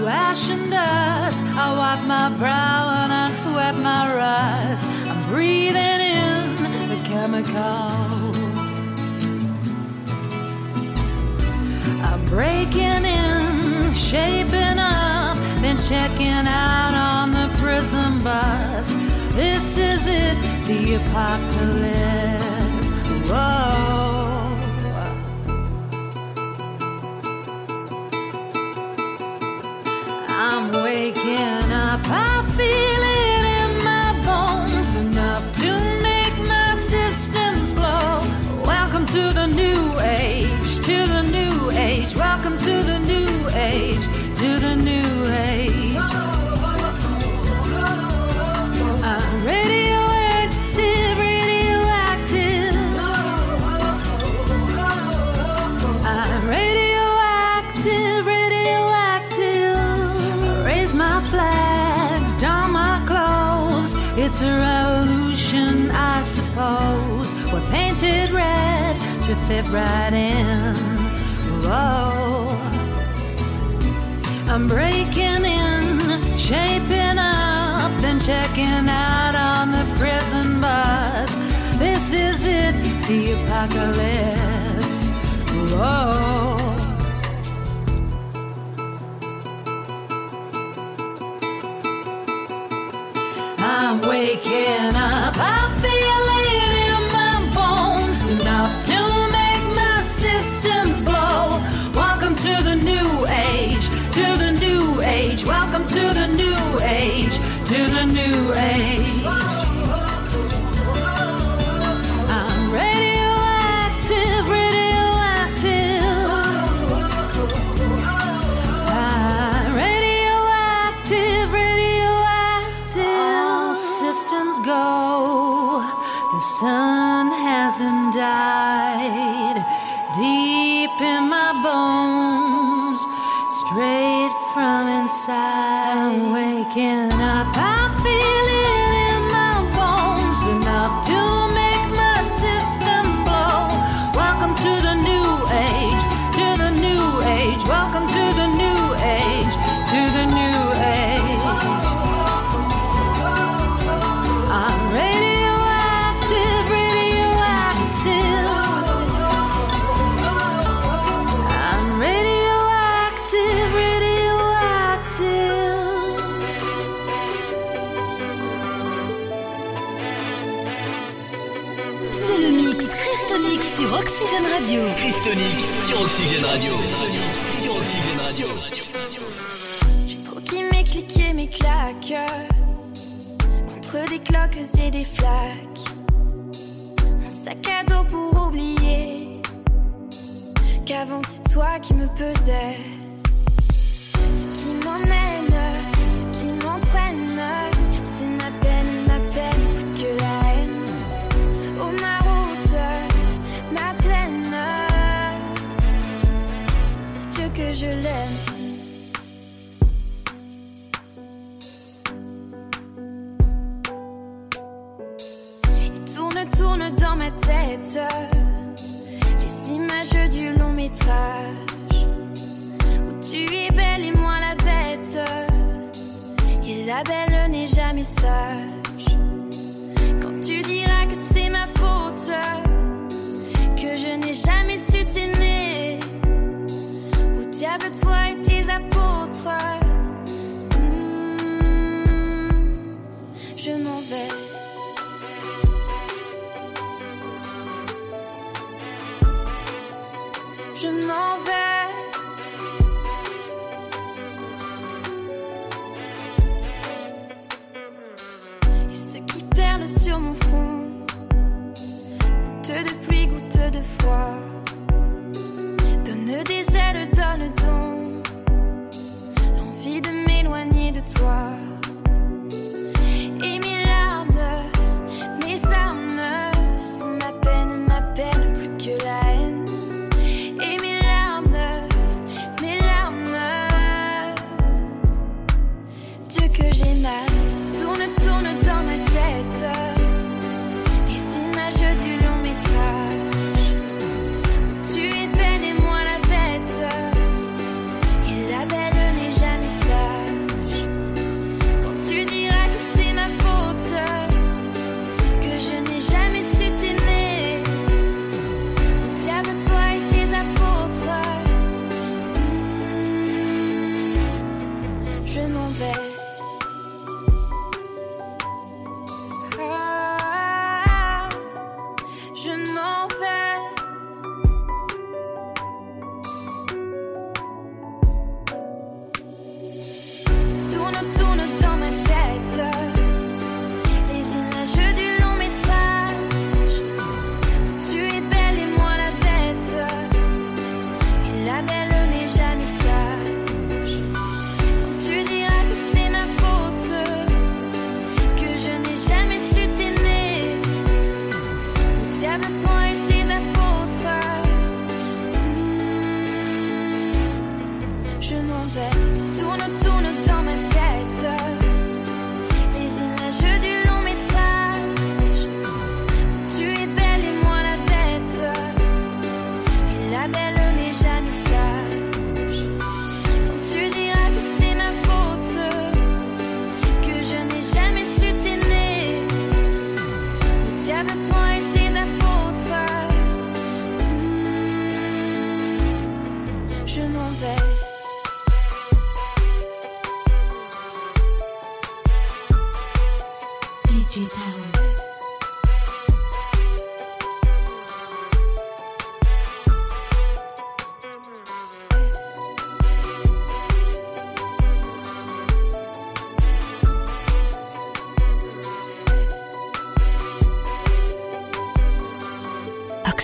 to ash and dust. I wipe my brow and I sweat my rust. I'm breathing in the chemicals. I'm breaking in, shaping up, then checking out on the prison bus. This is it, the apocalypse. Whoa. Feel It's a revolution, I suppose. We're painted red to fit right in. Whoa. I'm breaking in, shaping up, then checking out on the prison bus. This is it, the apocalypse. Whoa. I'm waking up, I feel it in my bones enough to make my systems blow. Welcome to the new age, to the new age. Welcome to the new age, to the new age. Hasn't died. Oxygène Radio. Christonic sur Oxygène Radio. Sur Oxygène Radio. J'ai trop kiffé cliquer mes claques contre des cloques et des flaques. Mon sac à dos pour oublier qu'avant c'est toi qui me pesais. Ce qui m'emmène, ce qui m'entraîne, l'aime. Il tourne, tourne dans ma tête les images du long métrage où tu es belle et moi la bête. Et la belle n'est jamais sage. Hmm, je m'en vais. Je m'en vais. Et ce qui perle sur mon front, goutte de pluie, goutte de froid,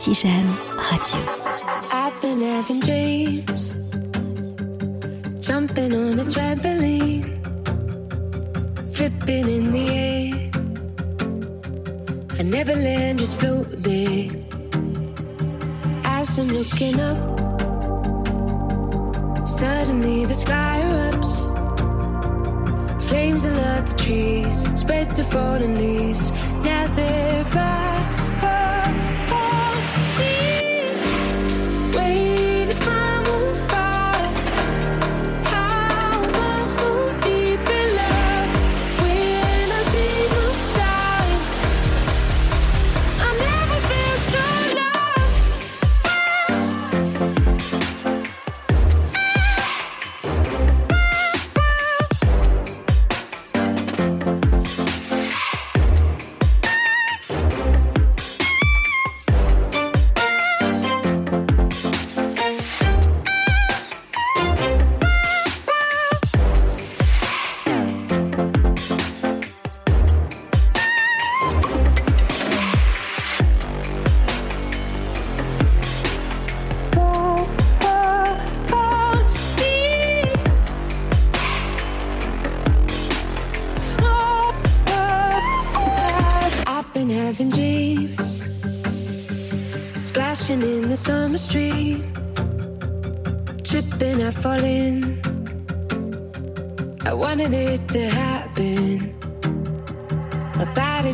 Oxygène Radio. I've been having dreams, jumping on a trampoline, flipping in the air. I never land, just float there. As I'm looking up, suddenly the sky erupts. Flames alert the trees, spread to fallen leaves. Now they're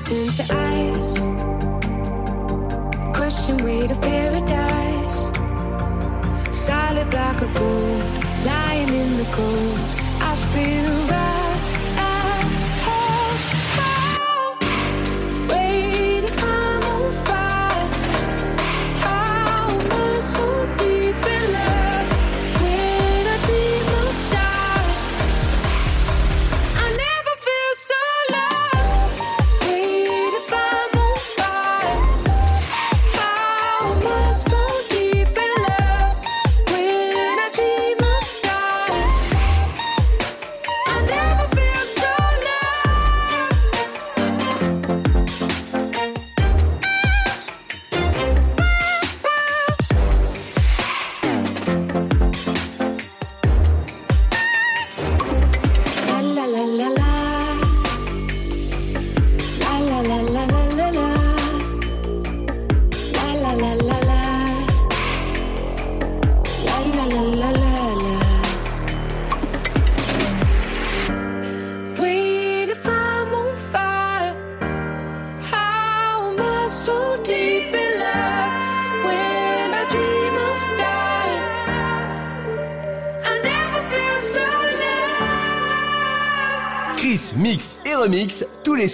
by. remix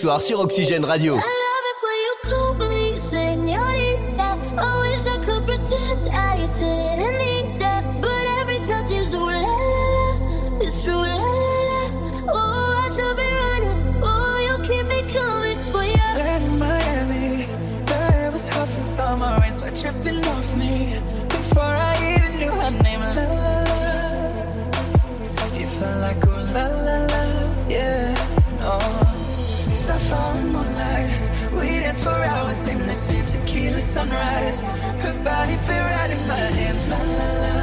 soir sur Oxygène Radio. Falling moonlight. We dance for hours, sing the same tequila sunrise. Her body fit right in my hands, la la la.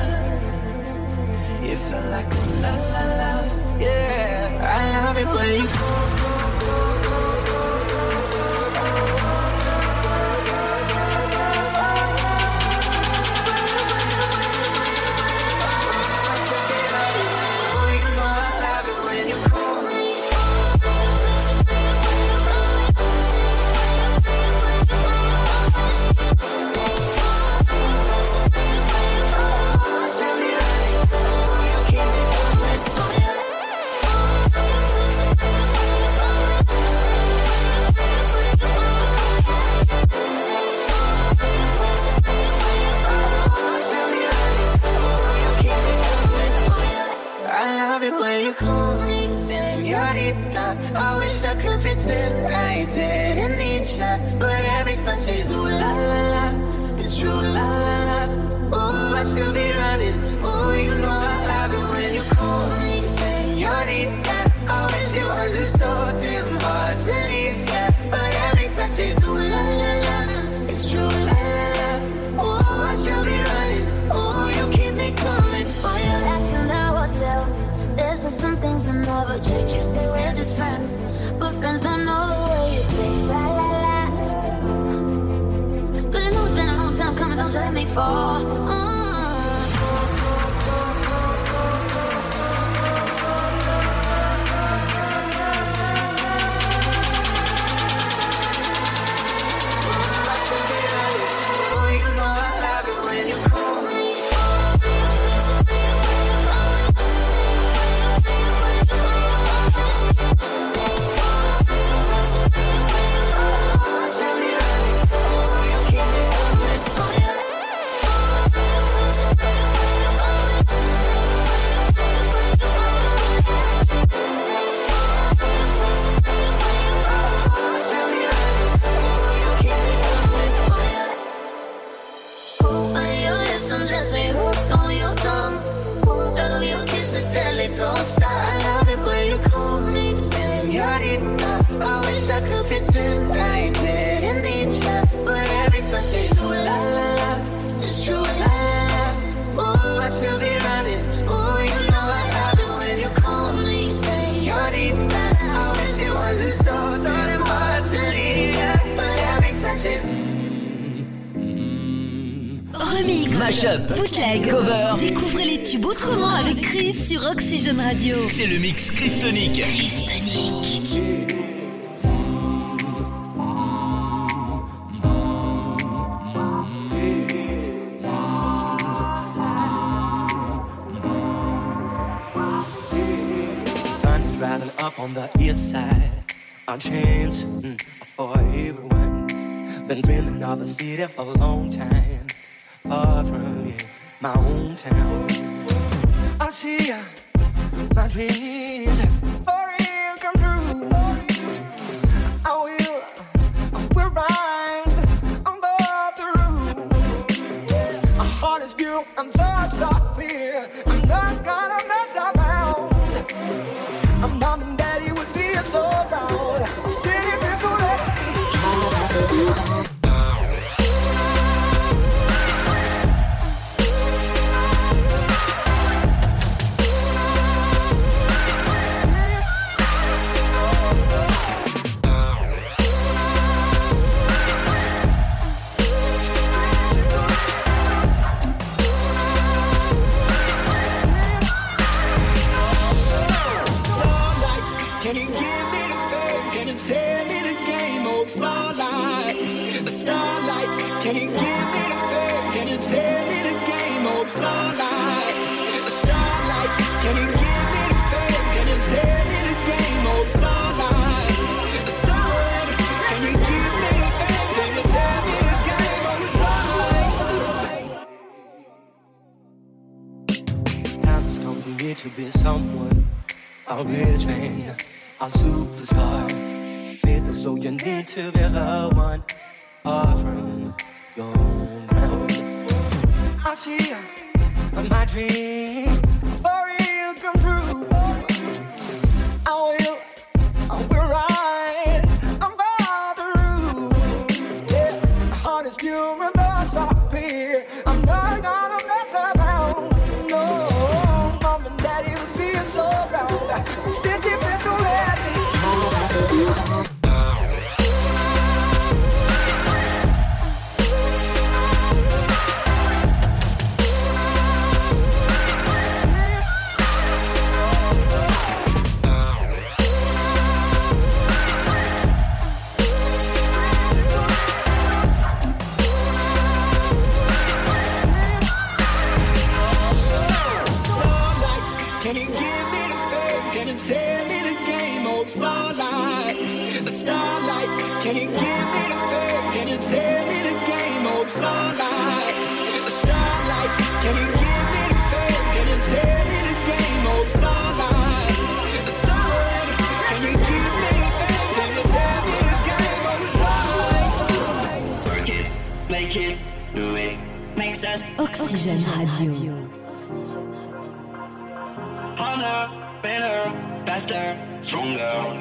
It felt like a la la la, yeah. I love it when you. It when you call me senorita. I wish I could pretend I didn't need ya, but every touch is ooh la la la. It's true la la la. Ooh, I should be running. Ooh, you know I love it when you call me senorita. I wish it wasn't so damn hard to leave ya, but every touch is ooh la la la. It's true la la la. Ooh, I should be running. There's just some things that never change. You say we're just friends, but friends don't know the way it tastes. La la la. You know it's been a long time coming, don't you let me fall. Avec Chris sur Oxygène Radio. C'est le mix Christonic. Chris Tonic. The sun is rising up on the east side. Our chance mm, for everyone. Been dreaming of the city for a long time. Far from here, my hometown. See my dreams for real come true. I will, I will rise above the roof. My heart is pure and thoughts are clear. I'm not gonna superstar. Faith so you give me the food? Can it tell me the game of Starlight? Can you give me a fair? Can you tell me the game of Starlight, can you give me the fake? Can you tell me the game oh, of oh, Starlight? Time has come for me to be someone. I'll ride, a superstar. Be the soldier need to be the one. Far from own realm. I see my dream Oxygène Radio. harder, better, faster, stronger.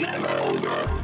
Never over.